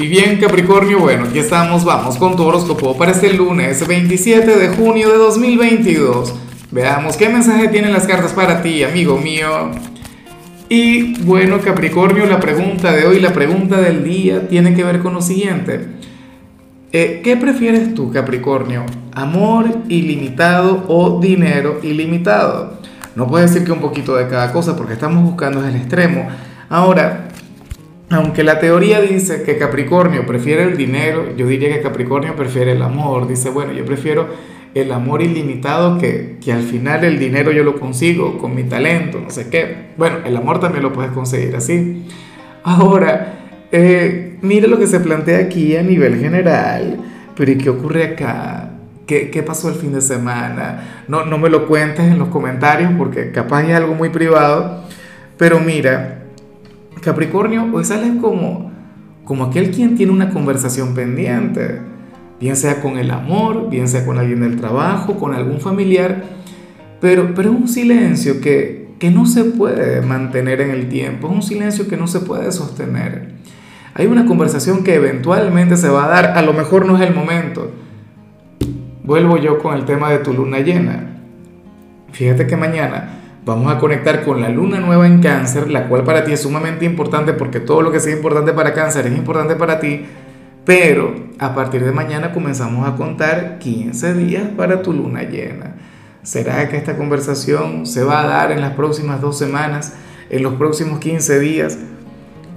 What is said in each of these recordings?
Y bien Capricornio, bueno, aquí estamos, vamos con tu horóscopo para este lunes 27 de junio de 2022. Veamos qué mensaje tienen las cartas para ti, amigo mío. Y bueno Capricornio, la pregunta de hoy, la pregunta del día tiene que ver con lo siguiente. Eh, ¿Qué prefieres tú, Capricornio? ¿Amor ilimitado o dinero ilimitado? No puedes decir que un poquito de cada cosa porque estamos buscando el extremo. Ahora, aunque la teoría dice que Capricornio prefiere el dinero, yo diría que Capricornio prefiere el amor. Dice, bueno, yo prefiero el amor ilimitado que, que al final el dinero yo lo consigo con mi talento, no sé qué. Bueno, el amor también lo puedes conseguir así. Ahora, eh, mire lo que se plantea aquí a nivel general, pero ¿y qué ocurre acá? ¿Qué, ¿Qué, pasó el fin de semana? No, no me lo cuentes en los comentarios porque capaz es algo muy privado, pero mira, Capricornio, hoy sales como, como aquel quien tiene una conversación pendiente, bien sea con el amor, bien sea con alguien del trabajo, con algún familiar, pero, pero es un silencio que, que no se puede mantener en el tiempo, es un silencio que no se puede sostener. Hay una conversación que eventualmente se va a dar, a lo mejor no es el momento. Vuelvo yo con el tema de tu luna llena. Fíjate que mañana Vamos a conectar con la luna nueva en cáncer, la cual para ti es sumamente importante porque todo lo que sea importante para cáncer es importante para ti. Pero a partir de mañana comenzamos a contar 15 días para tu luna llena. ¿Será que esta conversación se va a dar en las próximas dos semanas, en los próximos 15 días?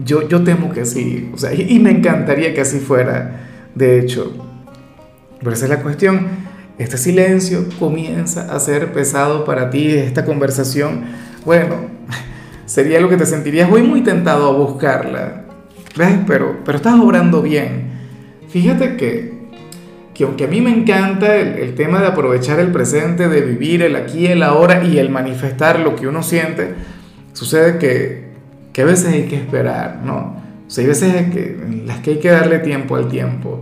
Yo, yo temo que sí, o sea, y, me encantaría que así fuera, de hecho. Pero esa es la cuestión este silencio comienza a ser pesado para ti, esta conversación, bueno, sería lo que te sentirías muy, muy tentado a buscarla. ¿Ves? Pero, pero estás obrando bien. Fíjate que, que aunque a mí me encanta el, el, tema de aprovechar el presente, de vivir el aquí, el ahora y el manifestar lo que uno siente, sucede que, que a veces hay que esperar, ¿no? O sea, hay veces que, en las que hay que darle tiempo al tiempo.